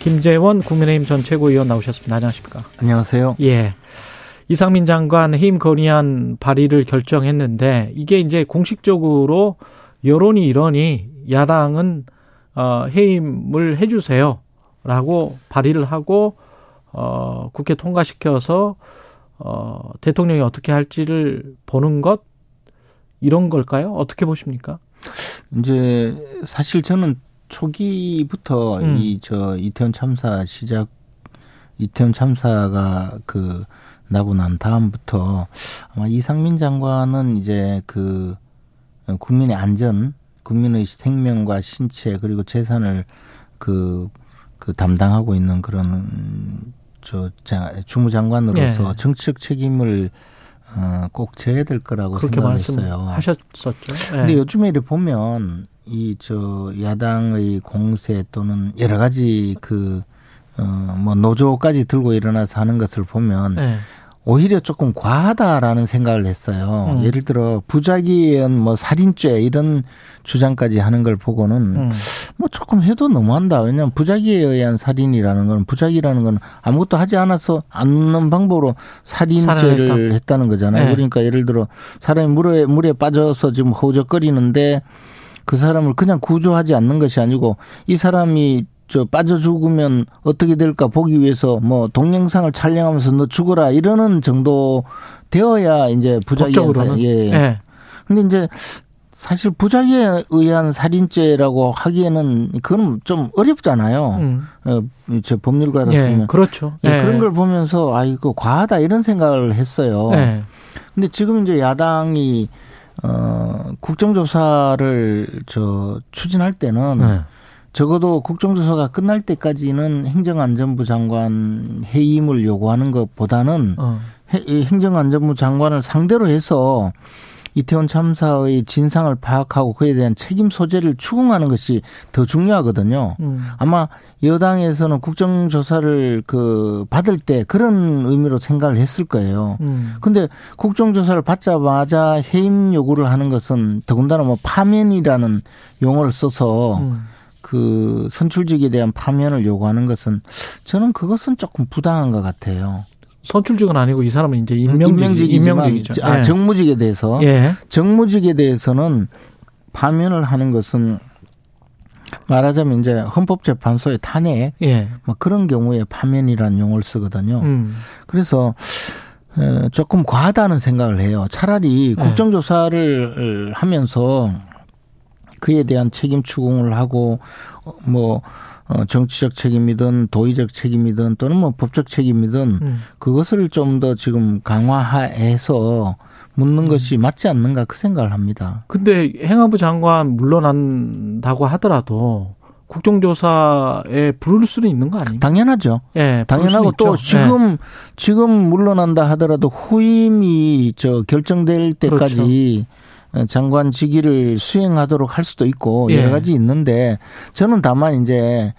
김재원 국민의힘 전 최고위원 나오셨습니다. 안녕하십니까? 안녕하세요. 예. 이상민 장관 해임 건의안 발의를 결정했는데 이게 이제 공식적으로 여론이 이러니 야당은 어 해임을 해 주세요라고 발의를 하고 어 국회 통과시켜서 어 대통령이 어떻게 할지를 보는 것 이런 걸까요? 어떻게 보십니까? 이제 사실 저는 초기부터 음. 이저 이태원 참사 시작 이태원 참사가 그 나고 난 다음부터 아마 이상민 장관은 이제 그 국민의 안전, 국민의 생명과 신체 그리고 재산을 그, 그 담당하고 있는 그런 저 주무장관으로서 네. 정치적 책임을 어, 꼭 져야 될 거라고 그렇게 생각했어요. 하셨었죠. 네. 근데 요즘에 이렇게 보면 이 저 야당의 공세 또는 여러 가지 그 어, 뭐 노조까지 들고 일어나서 하는 것을 보면 네. 오히려 조금 과하다라는 생각을 했어요. 음. 예를 들어 부작위엔 뭐 살인죄 이런 주장까지 하는 걸 보고는 음. 뭐 조금 해도 너무한다. 왜냐하면 부작위에 의한 살인이라는 건 부작위라는 건 아무것도 하지 않아서 않는 방법으로 살인죄를 했다 는 거잖아요. 네. 그러니까 예를 들어 사람이 물에 물에 빠져서 지금 허우적거리는데 그 사람을 그냥 구조하지 않는 것이 아니고 이 사람이 저 빠져 죽으면 어떻게 될까 보기 위해서 뭐 동영상을 촬영하면서 너 죽어라 이러는 정도 되어야 이제 부작위로 예. 네. 근데 이제 사실 부작위에 의한 살인죄라고 하기에는 그건 좀 어렵잖아요. 음. 어, 제 법률가로서 예, 그렇죠. 예, 예. 그런 걸 보면서 아 이거 과하다 이런 생각을 했어요. 예. 근데 지금 이제 야당이 어 국정조사를 저 추진할 때는 예. 적어도 국정조사가 끝날 때까지는 행정안전부 장관 해임을 요구하는 것보다는 어. 행정안전부 장관을 상대로 해서 이태원 참사의 진상을 파악하고 그에 대한 책임 소재를 추궁하는 것이 더 중요하거든요. 음. 아마 여당에서는 국정조사를 그 받을 때 그런 의미로 생각을 했을 거예요. 음. 근데 국정조사를 받자마자 해임 요구를 하는 것은 더군다나 뭐 파면이라는 용어를 써서 음. 그 선출직에 대한 파면을 요구하는 것은 저는 그것은 조금 부당한 것 같아요. 선출직은 아니고 이 사람은 이제 임명직, 임명직이죠. 아, 예. 정무직에 대해서 예. 정무직에 대해서는 파면을 하는 것은 말하자면 이제 헌법재판소의 탄핵 예. 뭐 그런 경우에 파면이라는 용어를 쓰거든요. 음. 그래서 조금 과하다는 생각을 해요. 차라리 예. 국정조사를 하면서 그에 대한 책임 추궁을 하고 어, 뭐 어, 정치적 책임이든 도의적 책임이든 또는 뭐 법적 책임이든 음. 그것을 좀 더 지금 강화해서 묻는 음. 것이 맞지 않는가 그 생각을 합니다. 근데 행안부 장관 물러난다고 하더라도 국정조사에 부를 수는 있는 거 아닙니까? 당연하죠. 예, 당연하고 또 있죠. 지금 예. 지금 물러난다 하더라도 후임이 저 결정될 때까지 그렇죠. 장관 직위를 수행하도록 할 수도 있고 여러 예. 가지 있는데 저는 다만 이제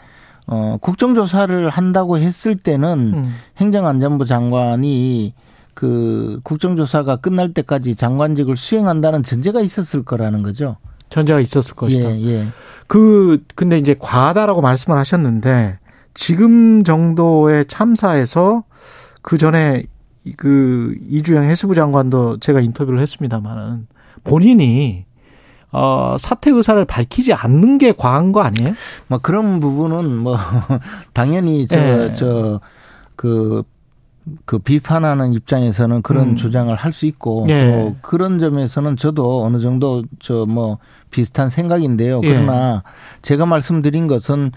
어 국정조사를 한다고 했을 때는 음. 행정안전부 장관이 그 국정조사가 끝날 때까지 장관직을 수행한다는 전제가 있었을 거라는 거죠. 전제가 있었을 것이다. 예, 예. 그 근데 이제 과하다라고 말씀을 하셨는데 지금 정도의 참사에서 그 전에 그 이주영 해수부 장관도 제가 인터뷰를 했습니다만은 본인이 어, 사퇴 의사를 밝히지 않는 게 과한 거 아니에요? 뭐 그런 부분은 뭐 당연히 저 저그 그, 그 비판하는 입장에서는 그런 음. 주장을 할 수 있고 예. 또 그런 점에서는 저도 어느 정도 저 뭐 비슷한 생각인데요. 예. 그러나 예. 제가 말씀드린 것은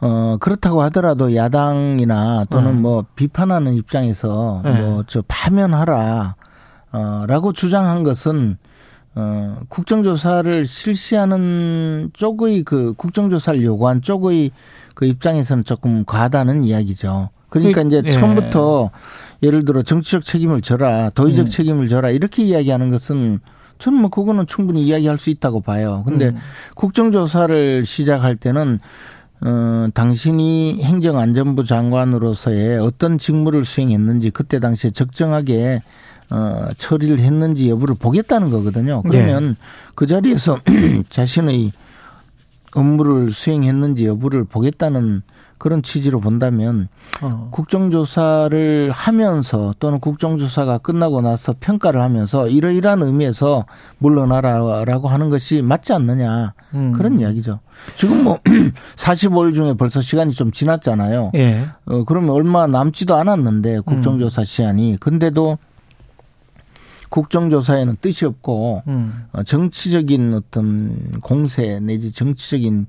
어 그렇다고 하더라도 야당이나 또는 음. 뭐 비판하는 입장에서 예. 뭐저 파면하라 어라고 주장한 것은 어, 국정조사를 실시하는 쪽의 그 국정조사를 요구한 쪽의 그 입장에서는 조금 과하다는 이야기죠. 그러니까 이제 예. 처음부터 예를 들어 정치적 책임을 져라, 도의적 음. 책임을 져라 이렇게 이야기하는 것은 저는 뭐 그거는 충분히 이야기할 수 있다고 봐요. 근데 음. 국정조사를 시작할 때는 어, 당신이 행정안전부 장관으로서의 어떤 직무를 수행했는지 그때 당시에 적정하게 어, 처리를 했는지 여부를 보겠다는 거거든요. 그러면 네. 그 자리에서 자신의 업무를 수행했는지 여부를 보겠다는 그런 취지로 본다면 어. 국정조사를 하면서 또는 국정조사가 끝나고 나서 평가를 하면서 이러이러한 의미에서 물러나라라고 하는 것이 맞지 않느냐 음. 그런 이야기죠. 지금 뭐 45일 중에 벌써 시간이 좀 지났잖아요. 예. 어, 그러면 얼마 남지도 않았는데 국정조사 시한이 근데도 국정조사에는 뜻이 없고 음. 어, 정치적인 어떤 공세 내지 정치적인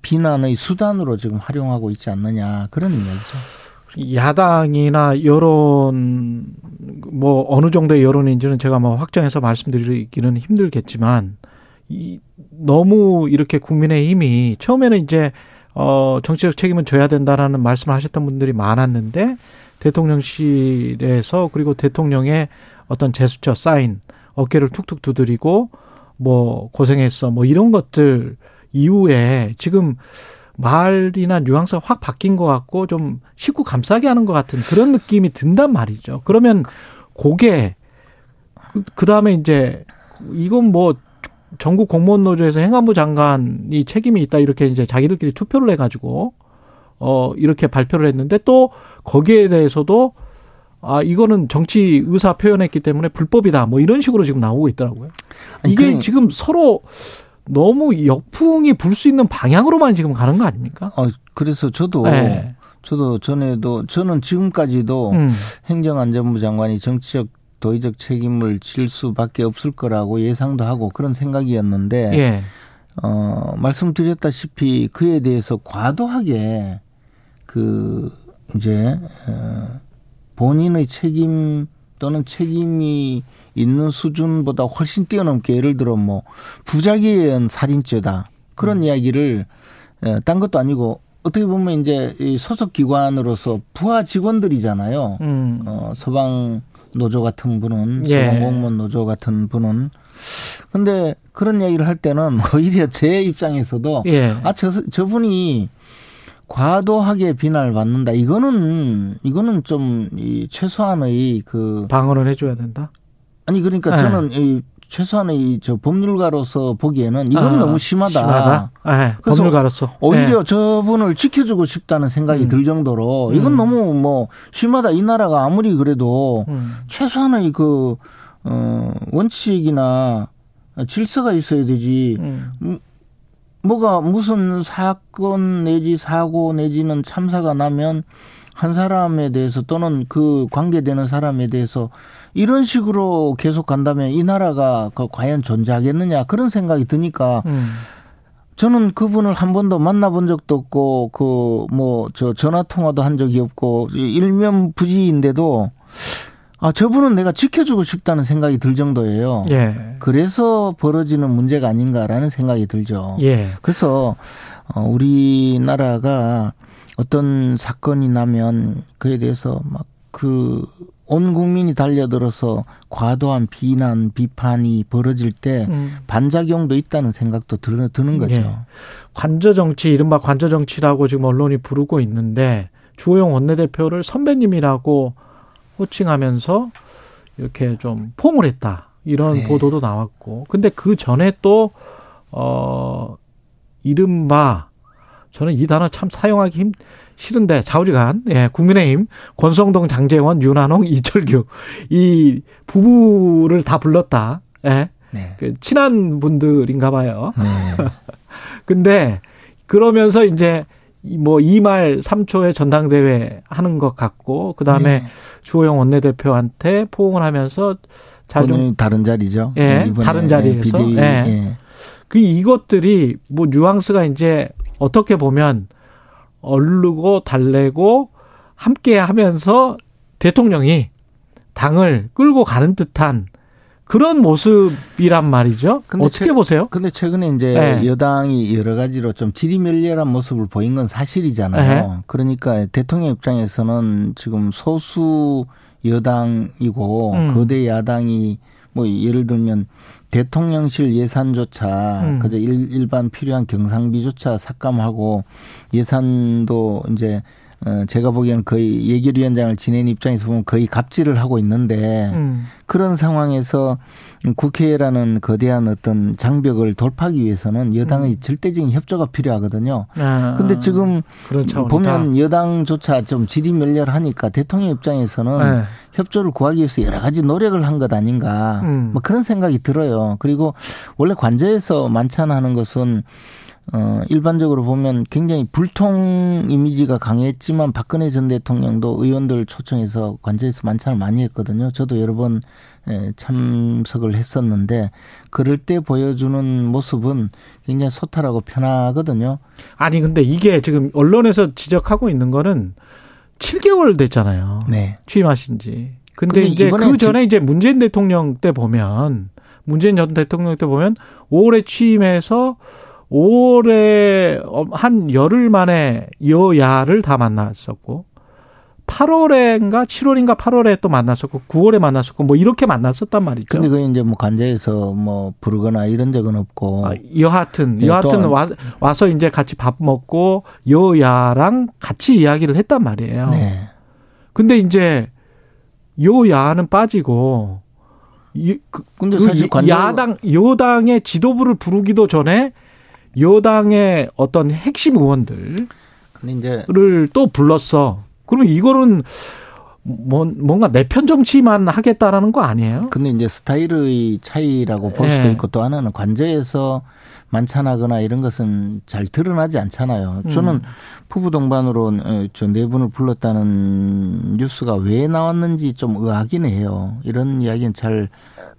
비난의 수단으로 지금 활용하고 있지 않느냐 그런 이야기죠. 야당이나 여론 뭐 어느 정도의 여론인지는 제가 뭐 확정해서 말씀드리기는 힘들겠지만 이 너무 이렇게 국민의 힘이 처음에는 이제 어 정치적 책임은 져야 된다라는 말씀을 하셨던 분들이 많았는데 대통령실에서 그리고 대통령의 어떤 제스처 사인 어깨를 툭툭 두드리고 뭐 고생했어 뭐 이런 것들 이후에 지금 말이나 뉘앙스가 확 바뀐 것 같고 좀 식구 감싸게 하는 것 같은 그런 느낌이 든단 말이죠. 그러면 그게 그 다음에 이제 이건 뭐 전국 공무원 노조에서 행안부 장관이 책임이 있다 이렇게 이제 자기들끼리 투표를 해가지고 어 이렇게 발표를 했는데 또 거기에 대해서도 아 이거는 정치 의사 표현했기 때문에 불법이다 뭐 이런 식으로 지금 나오고 있더라고요. 이게 아니, 지금 서로 너무 역풍이 불 수 있는 방향으로만 지금 가는 거 아닙니까? 어, 그래서 저도 네. 저도 전에도 저는 지금까지도 음. 행정안전부 장관이 정치적 도의적 책임을 질 수밖에 없을 거라고 예상도 하고 그런 생각이었는데 예. 어, 말씀드렸다시피 그에 대해서 과도하게 그 이제 어, 본인의 책임 또는 책임이 있는 수준보다 훨씬 뛰어넘게 예를 들어 뭐 부작위에 의한 살인죄다 그런 음. 이야기를 예, 딴 것도 아니고 어떻게 보면 이제 이 소속 기관으로서 부하 직원들이잖아요. 음. 어, 서방 노조 같은 분은 예. 소방공무원 노조 같은 분은 근데 그런 이야기를 할 때는 오히려 제 입장에서도 예. 아 저 저분이 과도하게 비난을 받는다. 이거는 이거는 좀 이 최소한의 그 방어를 해줘야 된다. 아니 그러니까 네. 저는 이 최소한의 저 법률가로서 보기에는 이건 아, 너무 심하다. 심하다. 네, 법률가로서 오히려 네. 저분을 지켜주고 싶다는 생각이 음. 들 정도로 이건 음. 너무 뭐 심하다. 이 나라가 아무리 그래도 음. 최소한의 그 어, 원칙이나 질서가 있어야 되지. 뭐가 무슨 사건 내지 사고 내지는 참사가 나면 한 사람에 대해서 또는 그 관계되는 사람에 대해서 이런 식으로 계속 간다면 이 나라가 그 과연 존재하겠느냐 그런 생각이 드니까 음. 저는 그분을 한 번도 만나본 적도 없고 그 뭐 저 전화 통화도 한 적이 없고 일면 부지인데도 아 저분은 내가 지켜주고 싶다는 생각이 들 정도예요. 예. 그래서 벌어지는 문제가 아닌가라는 생각이 들죠. 예. 그래서 어 우리나라가 어떤 사건이 나면 그에 대해서 막 그 온 국민이 달려들어서 과도한 비난, 비판이 벌어질 때 음. 반작용도 있다는 생각도 드는, 드는 거죠. 네. 관저 정치, 이른바 관저 정치라고 지금 언론이 부르고 있는데 주호영 원내대표를 선배님이라고 호칭하면서 이렇게 좀 포옹을 했다. 이런 네. 보도도 나왔고. 근데 그 전에 또, 어, 이른바 저는 이 단어 참 사용하기 힘, 싫은데 좌우지간 예, 국민의힘 권성동 장재원 윤한홍 이철규 이 부부를 다 불렀다. 예. 네. 그 친한 분들인가 봐요. 네. 근데 그러면서 이제 뭐 2말 3초의 전당대회 하는 것 같고 그다음에 네. 주호영 원내대표한테 포옹을 하면서 자좀 다른 자리죠. 예. 다른 자리에서 예. 예. 그 이것들이 뭐 뉘앙스가 이제 어떻게 보면 얼르고 달래고 함께 하면서 대통령이 당을 끌고 가는 듯한 그런 모습이란 말이죠. 근데 어떻게 최, 보세요? 근데 최근에 이제 네. 여당이 여러 가지로 좀 지리멸렬한 모습을 보인 건 사실이잖아요. 네. 그러니까 대통령 입장에서는 지금 소수 여당이고 음. 거대 야당이 뭐 예를 들면 대통령실 예산조차 음. 그저 일, 반 필요한 경상비조차 삭감하고 예산도 이제 어, 제가 보기에는 거의 예결위원장을 지낸 입장에서 보면 거의 갑질을 하고 있는데 음. 그런 상황에서 국회라는 거대한 어떤 장벽을 돌파하기 위해서는 여당의 음. 절대적인 협조가 필요하거든요. 아, 근데 지금 보면 여당조차 좀 지리멸렬하니까 대통령 입장에서는 네. 협조를 구하기 위해서 여러 가지 노력을 한 것 아닌가 음. 뭐 그런 생각이 들어요. 그리고 원래 관저에서 만찬하는 것은 어, 일반적으로 보면 굉장히 불통 이미지가 강했지만 박근혜 전 대통령도 의원들 초청해서 관저에서 만찬을 많이 했거든요. 저도 여러 번 예, 참석을 했었는데 그럴 때 보여주는 모습은 굉장히 소탈하고 편하거든요. 아니 근데 이게 지금 언론에서 지적하고 있는 거는 7개월 됐잖아요. 네. 취임하신 지. 근데, 근데 이제 그 전에 이제 문재인 대통령 때 보면 문재인 전 대통령 때 보면 5월에 취임해서 5월에 한 열흘 만에 여야를 다 만났었고 8월인가 7월인가 8월에 또 만났었고 9월에 만났었고 뭐 이렇게 만났었단 말이죠. 근데 그 이제 뭐 관제에서 뭐 부르거나 이런 적은 없고. 아, 여하튼 네, 여하튼 와, 와서 이제 같이 밥 먹고 여야랑 같이 이야기를 했단 말이에요. 네. 근데 이제 여야는 빠지고 이, 그, 근데 사실 그 야당 여당의 지도부를 부르기도 전에 여당의 어떤 핵심 의원들을 또 불렀어. 그러면 이거는 뭐, 뭔가 내편 정치만 하겠다라는 거 아니에요? 근데 이제 스타일의 차이라고 볼 수도 예. 있고 또 하나는 관저에서 만찬하거나 이런 것은 잘 드러나지 않잖아요. 저는 음. 부부 동반으로 어, 저네 분을 불렀다는 뉴스가 왜 나왔는지 좀 의아하긴 해요. 이런 이야기는 잘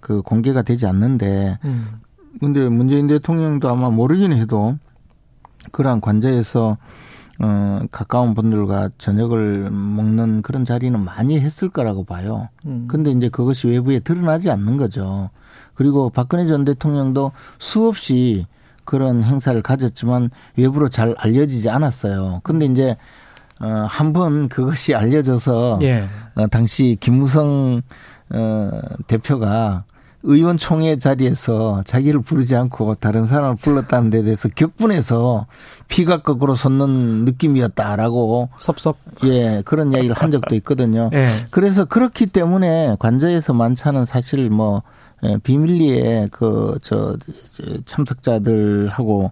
그 공개가 되지 않는데 음. 근데 문재인 대통령도 아마 모르긴 해도 그러한 관저에서 어, 가까운 분들과 저녁을 먹는 그런 자리는 많이 했을 거라고 봐요. 음. 근데 이제 그것이 외부에 드러나지 않는 거죠. 그리고 박근혜 전 대통령도 수없이 그런 행사를 가졌지만 외부로 잘 알려지지 않았어요. 근데 이제 어, 한 번 그것이 알려져서 예. 어, 당시 김무성 어, 대표가 의원총회 자리에서 자기를 부르지 않고 다른 사람을 불렀다는 데 대해서 격분해서 피가 거꾸로 솟는 느낌이었다라고 섭섭 예 그런 이야기를 한 적도 있거든요. 예. 그래서 그렇기 때문에 관저에서 만찬은 사실 뭐 예, 비밀리에 그 저 참석자들하고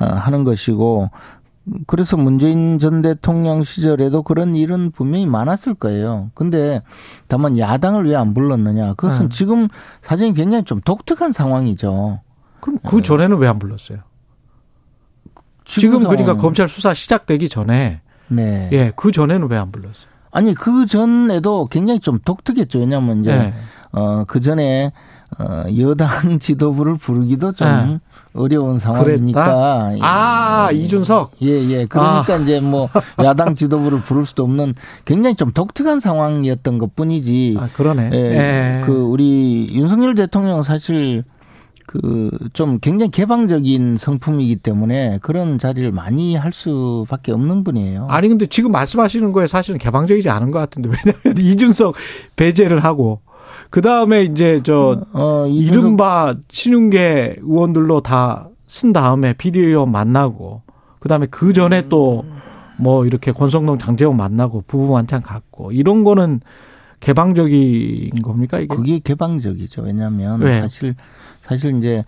어, 하는 것이고 그래서 문재인 전 대통령 시절에도 그런 일은 분명히 많았을 거예요. 근데 다만 야당을 왜 안 불렀느냐. 그것은 네. 지금 사정이 굉장히 좀 독특한 상황이죠. 그럼 그 네. 전에는 왜 안 불렀어요? 지금 그러니까 검찰 수사 시작되기 전에 네. 예, 그 전에는 왜 안 불렀어요? 아니, 그 전에도 굉장히 좀 독특했죠. 왜냐면 이제 네. 어, 그 전에 어, 여당 지도부를 부르기도 좀 네. 어려운 상황이니까. 그랬다? 아, 예, 이준석? 예, 예. 그러니까 아. 이제 뭐 야당 지도부를 부를 수도 없는 굉장히 좀 독특한 상황이었던 것 뿐이지. 아, 그러네. 예, 예. 그 우리 윤석열 대통령 사실 그 좀 굉장히 개방적인 성품이기 때문에 그런 자리를 많이 할 수밖에 없는 분이에요. 아니 근데 지금 말씀하시는 거에 사실은 개방적이지 않은 것 같은데 왜냐하면 이준석 배제를 하고 그 다음에 이제 저 어, 어 이른바 신윤계 의원들로 다 쓴 다음에 비디오 만나고 그 다음에 그 전에 또 뭐 이렇게 권성동 장재원 만나고 부부 만찬 갖고 이런 거는 개방적인 겁니까 이게? 그게 개방적이죠. 왜냐하면 왜? 사실 사실 이제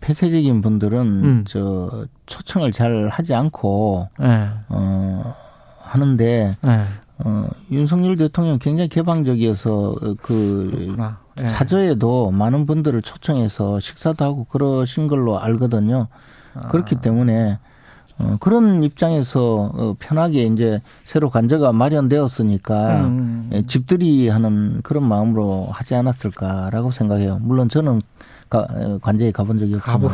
폐쇄적인 분들은 음. 저 초청을 잘 하지 않고 네. 어 하는데 네. 어, 윤석열 대통령 굉장히 개방적이어서 그 예. 사저에도 많은 분들을 초청해서 식사도 하고 그러신 걸로 알거든요. 아. 그렇기 때문에 어, 그런 입장에서 어, 편하게 이제 새로 관저가 마련되었으니까 음. 예, 집들이 하는 그런 마음으로 하지 않았을까라고 생각해요. 물론 저는 가, 어, 관저에 가본 적이 없지만 가보.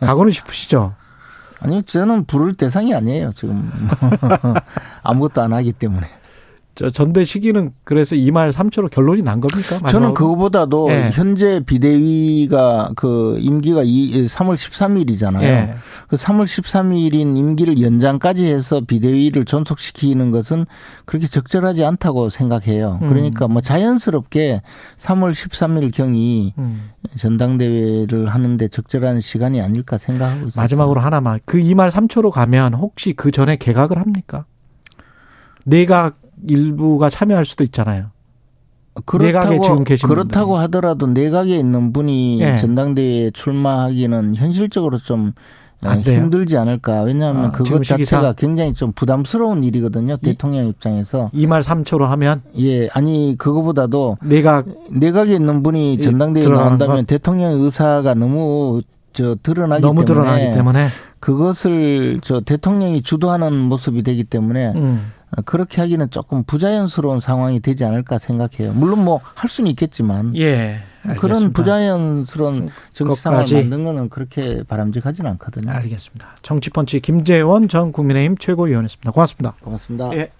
가고는 싶으시죠? 아니요, 저는 부를 대상이 아니에요, 지금. 아무것도 안 하기 때문에. 전대 시기는 그래서 2말 3초로 결론이 난 겁니까? 마지막으로? 저는 그거보다도 예. 현재 비대위가 그 임기가 2, 3월 13일이잖아요. 예. 그 3월 13일인 임기를 연장까지 해서 비대위를 존속시키는 것은 그렇게 적절하지 않다고 생각해요. 음. 그러니까 뭐 자연스럽게 3월 13일 경이 음. 전당대회를 하는데 적절한 시간이 아닐까 생각하고 있습니다. 마지막으로 하나만 그 2말 3초로 가면 혹시 그 전에 개각을 합니까? 내각 일부가 참여할 수도 있잖아요. 그렇다고, 지금 계신 그렇다고 분들이. 하더라도 내각에 있는 분이 네. 전당대회에 출마하기는 현실적으로 좀 힘들지 않을까. 왜냐하면 아, 그것 자체가? 굉장히 좀 부담스러운 일이거든요. 이, 대통령 입장에서. 2말 3초로 하면? 예, 아니, 그거보다도. 내각. 내각에 있는 분이 전당대회에 나온다면 것? 대통령 의사가 너무 저 드러나기 너무 때문에 드러나기 때문에 그것을 저 대통령이 주도하는 모습이 되기 때문에 음. 그렇게 하기는 조금 부자연스러운 상황이 되지 않을까 생각해요. 물론 뭐 할 수는 있겠지만. 예. 그런 부자연스러운 정치 상황을 만든 거는 그렇게 바람직하지는 않거든요. 알겠습니다. 정치펀치 김재원 전 국민의힘 최고위원이었습니다. 고맙습니다. 고맙습니다. 예.